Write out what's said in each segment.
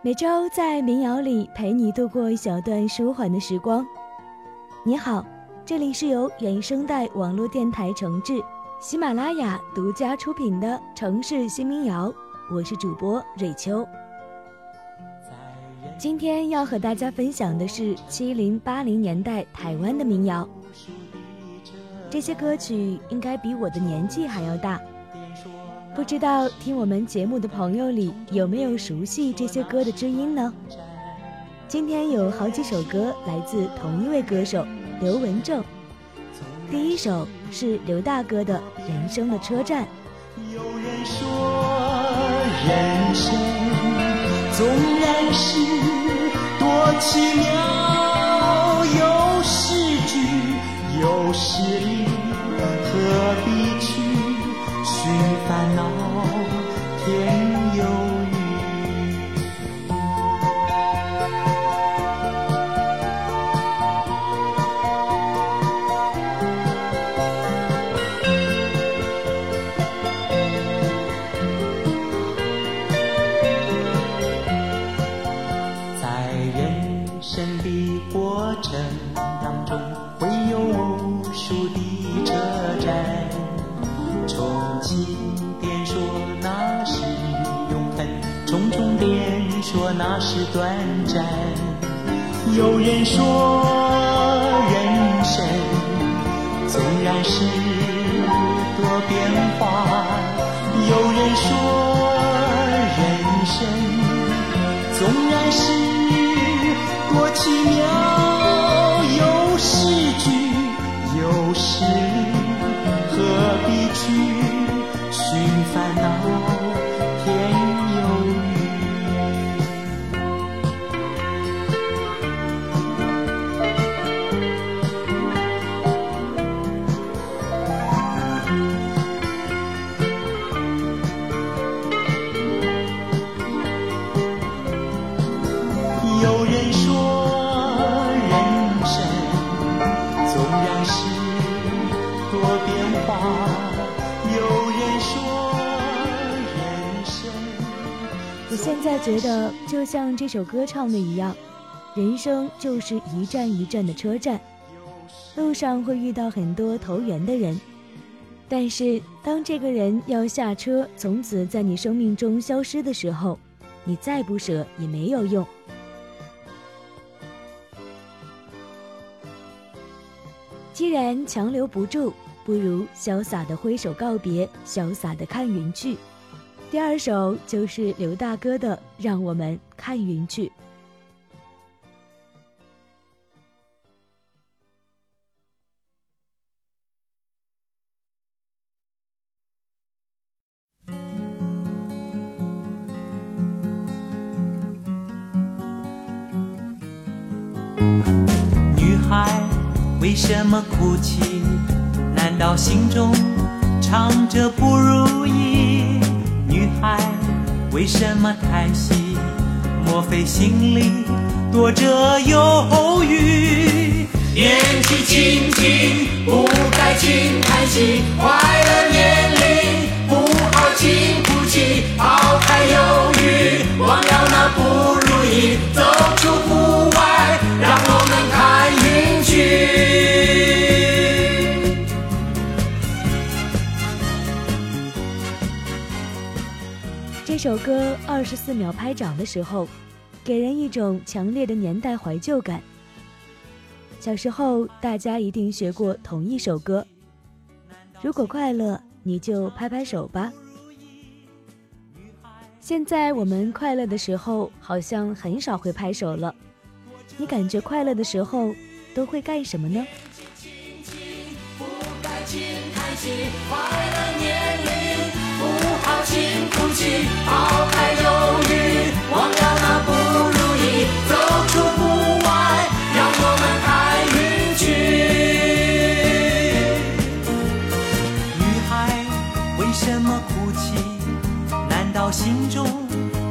每周在民谣里陪你度过一小段舒缓的时光。你好，这里是由原声带网络电台承制、喜马拉雅独家出品的城市新民谣，我是主播瑞秋。今天要和大家分享的是七零八零年代台湾的民谣，这些歌曲应该比我的年纪还要大。不知道听我们节目的朋友里有没有熟悉这些歌的知音呢？今天有好几首歌来自同一位歌手刘文正。第一首是刘大哥的《人生的车站》。有人说，人生纵然是多奇妙，有诗句，有诗意，何必去？烦恼天有人说人生纵然是多变化，有人说人生纵然是多奇妙，像这首歌唱的一样，人生就是一站一站的车站，路上会遇到很多投缘的人，但是当这个人要下车，从此在你生命中消失的时候，你再不舍也没有用。既然强留不住，不如潇洒的挥手告别，潇洒的看云去。第二首就是刘大哥的《让我们看云去》。女孩为什么哭泣？难道心中藏着不如意？女孩为什么叹息？莫非心里躲着忧郁？年纪轻轻不该轻叹息，首歌二十四秒拍掌的时候，给人一种强烈的年代怀旧感。小时候，大家一定学过同一首歌。如果快乐，你就拍拍手吧。现在我们快乐的时候，好像很少会拍手了。你感觉快乐的时候，都会干什么呢？抛开忧郁，忘掉那不如意，走出户外，让我们看云去。女孩为什么哭泣？难道心中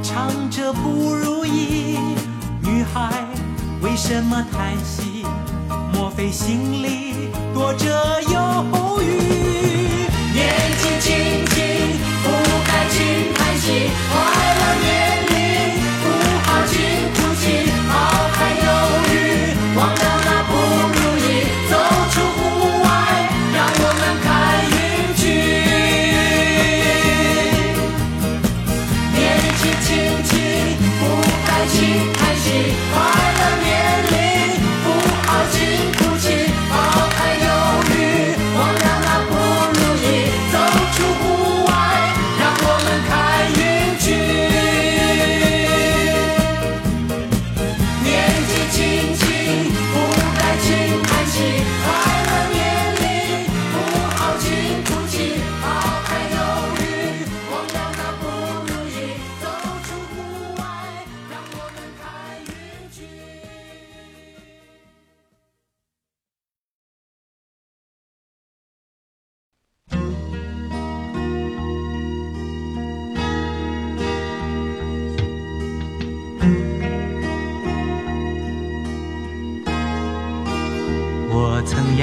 藏着不如意？女孩为什么叹息？莫非心里躲着忧开心，开心。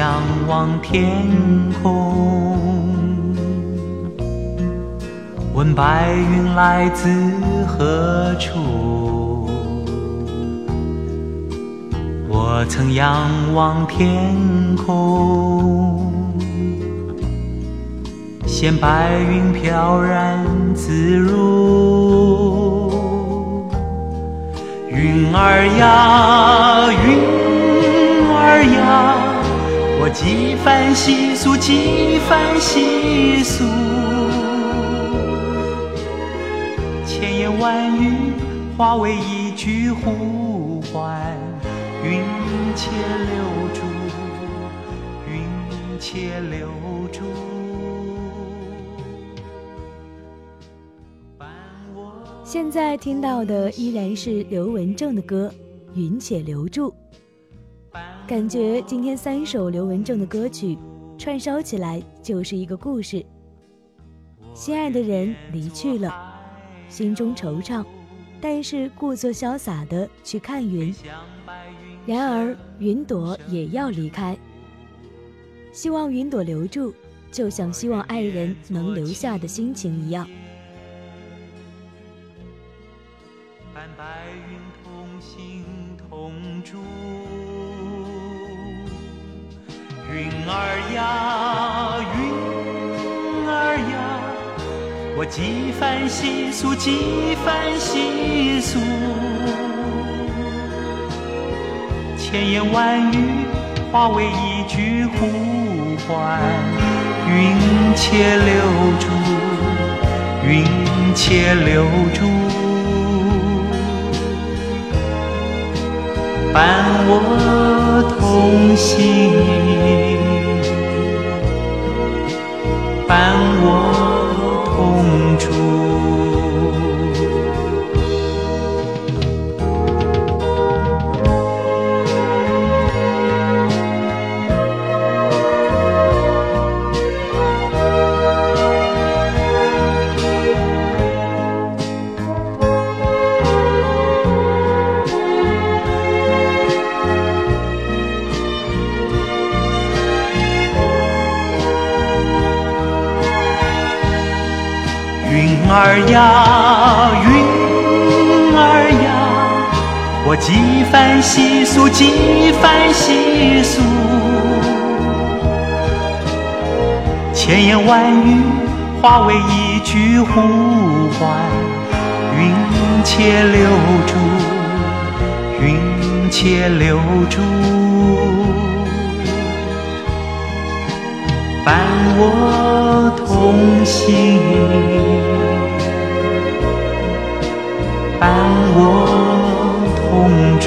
仰望天空，问白云来自何处？我曾仰望天空，见白云飘然自如。云儿呀，云儿呀。几番细诉，几番细诉，千言万语化为一句呼唤，云且留住，云且留住。现在听到的依然是刘文正的歌《云且留住》。感觉今天三首刘文正的歌曲串烧起来就是一个故事。心爱的人离去了，心中惆怅，但是故作潇洒的去看云。然而云朵也要离开，希望云朵留住，就像希望爱人能留下的心情一样。云儿呀，云儿呀，我几番细诉，几番细诉，千言万语化为一句呼唤。云且留住，云且留住，伴我同行。伴呀，云儿呀，我几番细诉，几番细诉，千言万语化为一句呼唤。云且留住，云且留住，伴我同行。伴我同住，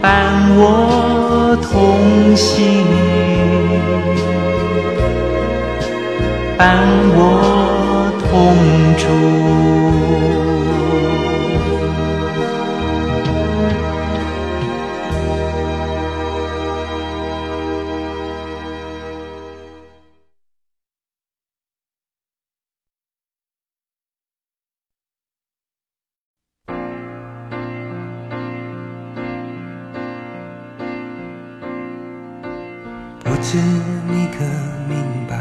伴我同行，伴我同住。你可明白，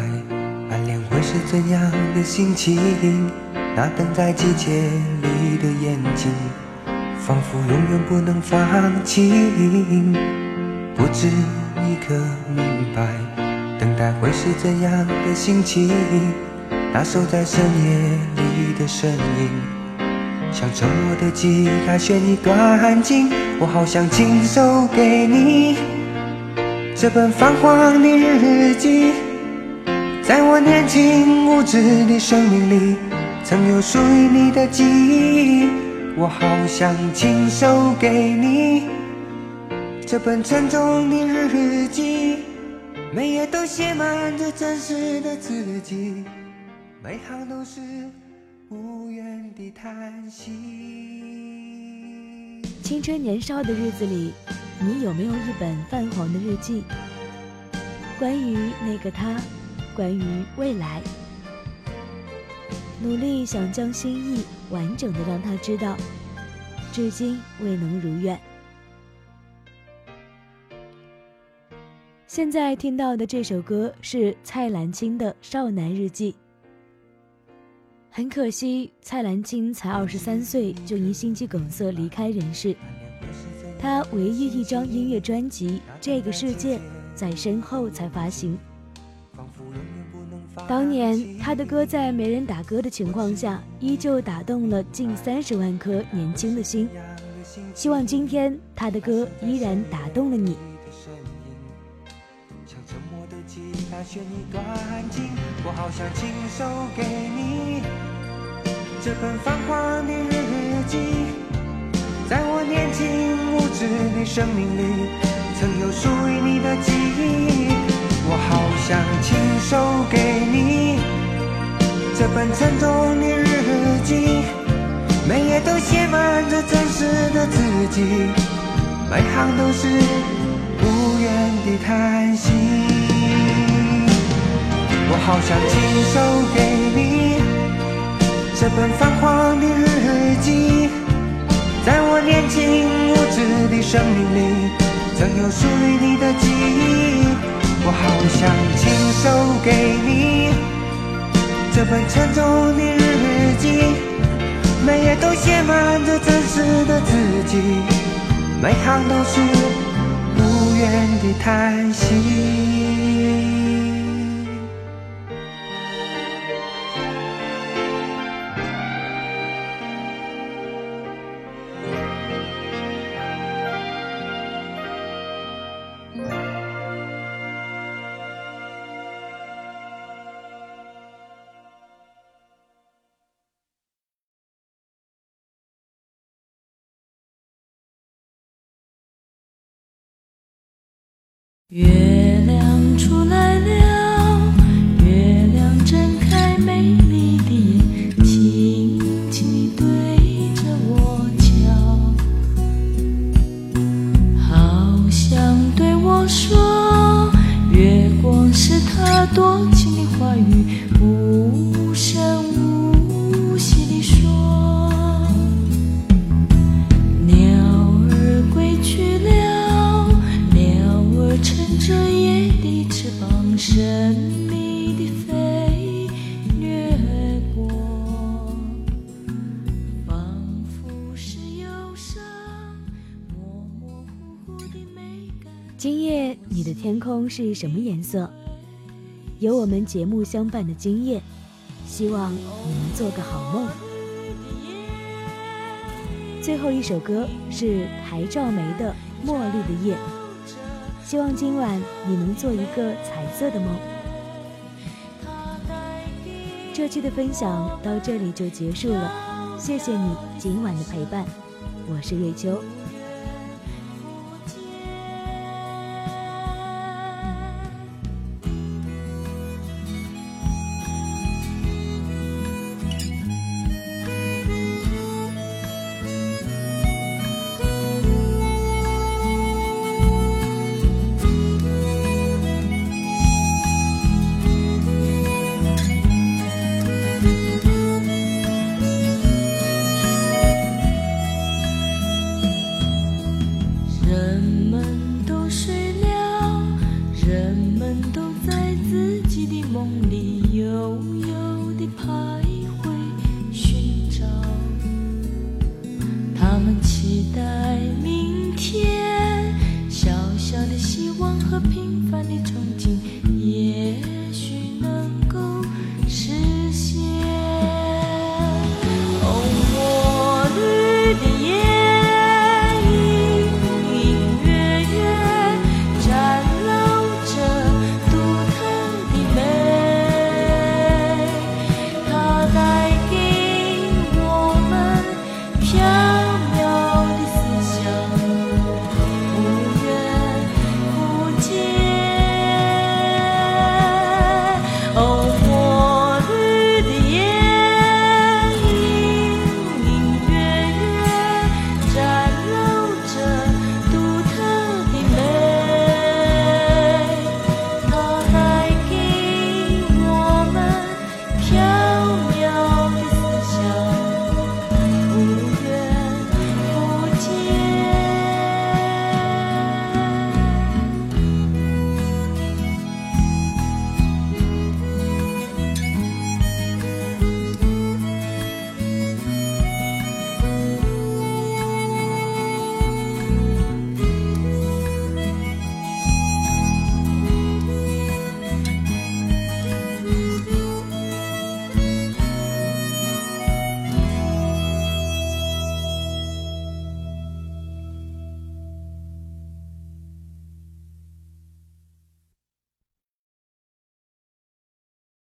暗恋会是怎样的心情？那等在季节里的眼睛，仿佛永远不能放弃。不知你可明白，等待会是怎样的心情？那守在深夜里。的身影，像沉默的吉他弦一段情，我好想亲手给你这本泛黄的日记，在我年轻无知的生命里，曾有属于你的记忆，我好想亲手给你这本沉重的日记。每页都写满着真实的自己，每行都是无言的叹息。青春年少的日子里，你有没有一本泛黄的日记？关于那个他，关于未来，努力想将心意完整的让他知道，至今未能如愿。现在听到的这首歌是蔡澜清的《少男日记》。很可惜，蔡澜清才二十三岁就因心肌梗塞离开人世。他唯一一张音乐专辑《这个世界》在身后才发行。当年他的歌在没人打歌的情况下，依旧打动了近三十万颗年轻的心。希望今天他的歌依然打动了你。选一段情，我好想亲手给你这本泛黄的日记，在我年轻无知的生命里，曾有属于你的记忆。我好想亲手给你这本沉重的日记，每页都写满着真实的自己，每行都是无言的叹息。我好想亲手给你这本泛黄的日记，在我年轻无知的生命里，曾有属于你的记忆。我好想亲手给你这本沉重的日记，每页都写满着真实的自己，每行都是无言的叹息。月亮出来了，空是什么颜色？有我们节目相伴的今夜，希望你能做个好梦。最后一首歌是台照梅的《茉莉的夜》，希望今晚你能做一个彩色的梦。这期的分享到这里就结束了，谢谢你今晚的陪伴，我是瑞秋。平凡的憧憬